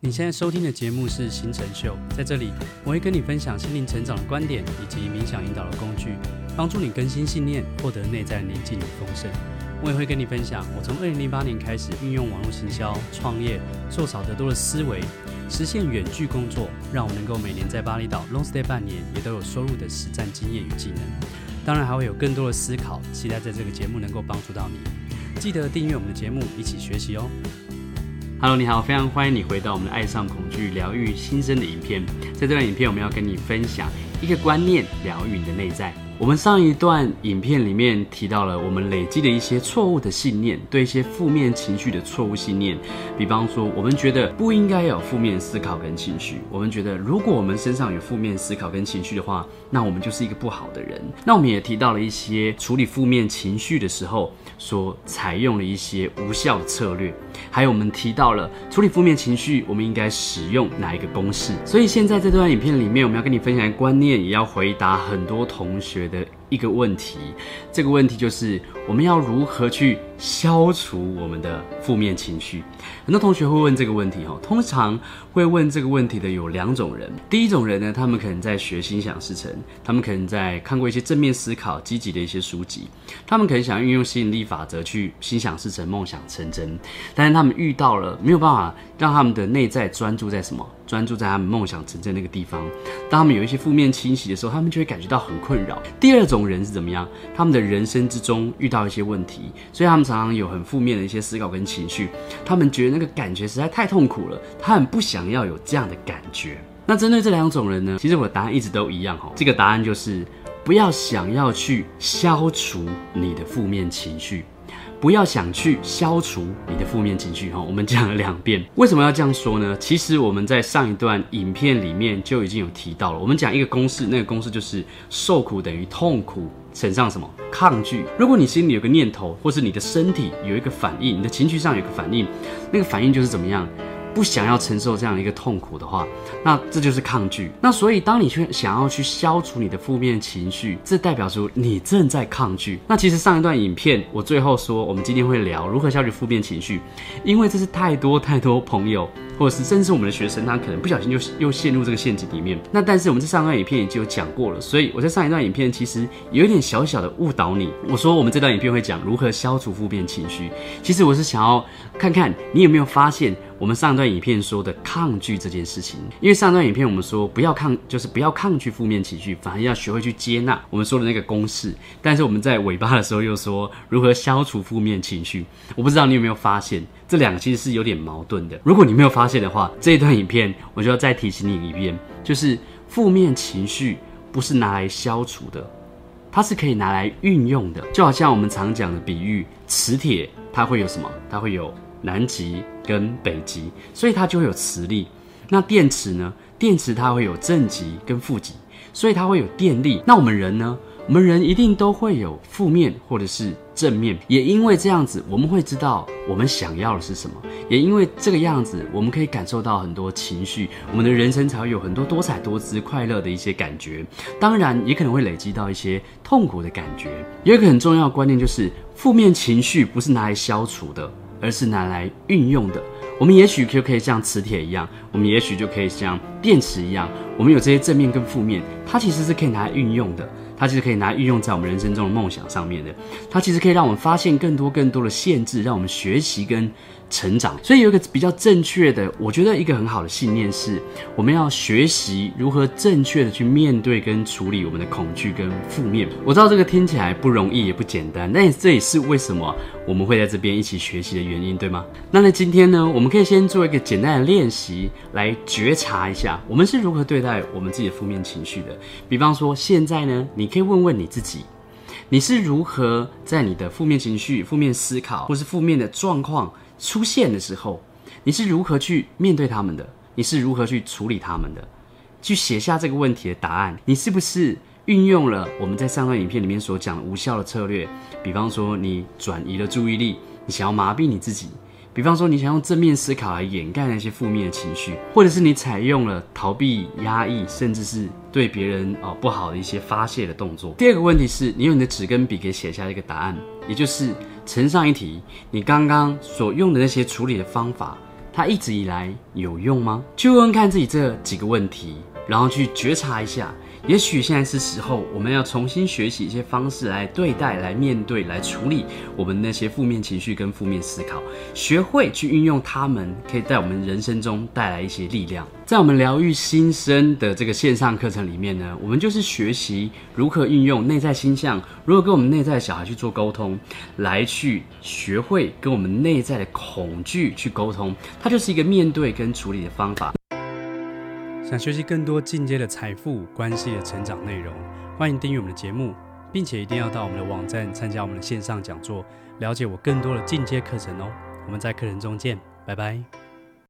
你现在收听的节目是《形成秀》，在这里我会跟你分享心灵成长的观点以及冥想引导的工具，帮助你更新信念，获得内在宁静与丰盛。我也会跟你分享我从二零零八年开始运用网络行销、创业、做少得多的思维，实现远距工作，让我能够每年在巴厘岛 long stay 半年，也都有收入的实战经验与技能。当然还会有更多的思考，期待在这个节目能够帮助到你。记得订阅我们的节目，一起学习哦。Hello，你好，非常欢迎你回到我们的《爱上恐惧，疗愈新生》的影片。在这段影片，我们要跟你分享一个观念，疗愈你的内在。我们上一段影片里面提到了我们累积的一些错误的信念，对一些负面情绪的错误信念。比方说，我们觉得不应该有负面思考跟情绪。我们觉得，如果我们身上有负面思考跟情绪的话，那我们就是一个不好的人。那我们也提到了一些处理负面情绪的时候所采用的一些无效策略，还有我们提到了处理负面情绪，我们应该使用哪一个公式。所以现在这段影片里面，我们要跟你分享的观念，也要回答很多同学的一个问题，这个问题就是我们要如何去消除我们的负面情绪？很多同学会问这个问题哈，通常会问这个问题的有两种人。第一种人呢，他们可能在学心想事成，他们可能在看过一些正面思考、积极的一些书籍，他们可能想运用吸引力法则去心想事成、梦想成真，但是他们遇到了没有办法让他们的内在专注在什么？专注在他们梦想成真那个地方，当他们有一些负面侵袭的时候，他们就会感觉到很困扰。第二种人是怎么样？他们的人生之中遇到一些问题，所以他们常常有很负面的一些思考跟情绪。他们觉得那个感觉实在太痛苦了，他很不想要有这样的感觉。那针对这两种人呢？其实我的答案一直都一样哈。这个答案就是不要想要去消除你的负面情绪。不要想去消除你的负面情绪哈，我们讲了两遍，为什么要这样说呢？其实我们在上一段影片里面就已经有提到了，我们讲一个公式，那个公式就是受苦等于痛苦乘上什么？抗拒。如果你心里有个念头，或是你的身体有一个反应，你的情绪上有个反应，那个反应就是怎么样？不想要承受这样一个痛苦的话，那这就是抗拒。那所以，当你去想要去消除你的负面情绪，这代表说你正在抗拒。那其实上一段影片，我最后说，我们今天会聊如何消除负面情绪，因为这是太多太多朋友，或者是甚至我们的学生，他可能不小心就又陷入这个陷阱里面。那但是我们在上一段影片已经有讲过了，所以我在上一段影片其实有一点小小的误导你。我说我们这段影片会讲如何消除负面情绪，其实我是想要看看你有没有发现。我们上段影片说的抗拒这件事情，因为上段影片我们说不要抗，就是不要抗拒负面情绪，反而要学会去接纳我们说的那个公式。但是我们在尾巴的时候又说如何消除负面情绪。我不知道你有没有发现，这两个其实是有点矛盾的。如果你没有发现的话，这一段影片我就要再提醒你一遍，就是负面情绪不是拿来消除的，它是可以拿来运用的。就好像我们常讲的比喻，磁铁它会有什么？它会有。南极跟北极，所以它就会有磁力。那电池呢？电池它会有正极跟负极，所以它会有电力。那我们人呢？我们人一定都会有负面或者是正面。也因为这样子，我们会知道我们想要的是什么。也因为这个样子，我们可以感受到很多情绪，我们的人生才会有很多多彩多姿、快乐的一些感觉。当然，也可能会累积到一些痛苦的感觉。有一个很重要的观念就是，负面情绪不是拿来消除的。而是拿来运用的。我们也许就可以像磁铁一样，我们也许就可以像电池一样，我们有这些正面跟负面，它其实是可以拿来运用的。它其实可以拿来运用在我们人生中的梦想上面的。它其实可以让我们发现更多更多的限制，让我们学习跟成长。所以有一个比较正确的，我觉得一个很好的信念是，我们要学习如何正确的去面对跟处理我们的恐惧跟负面。我知道这个听起来不容易也不简单，但这也是为什么我们会在这边一起学习的原因，对吗？那在今天呢，我们可以先做一个简单的练习，来觉察一下我们是如何对待在我们自己的负面情绪的。比方说，现在呢，你。你可以问问你自己，你是如何在你的负面情绪、负面思考或是负面的状况出现的时候，你是如何去面对他们的？你是如何去处理他们的？去写下这个问题的答案。你是不是运用了我们在上段影片里面所讲的无效的策略？比方说，你转移了注意力，你想要麻痹你自己。比方说，你想用正面思考来掩盖那些负面的情绪，或者是你采用了逃避、压抑，甚至是对别人哦不好的一些发泄的动作。第二个问题是，你用你的纸跟笔给写下一个答案，也就是呈上一题，你刚刚所用的那些处理的方法，它一直以来有用吗？去问问看自己这几个问题，然后去觉察一下。也许现在是时候，我们要重新学习一些方式来对待、来面对、来处理我们那些负面情绪跟负面思考，学会去运用它们，可以在我们人生中带来一些力量。在我们疗愈新生的这个线上课程里面呢，我们就是学习如何运用内在星象，如何跟我们内在的小孩去做沟通，来去学会跟我们内在的恐惧去沟通，它就是一个面对跟处理的方法。想学习更多进阶的财富关系的成长内容，欢迎订阅我们的节目，并且一定要到我们的网站参加我们的线上讲座，了解我更多的进阶课程哦。我们在课程中见，拜拜。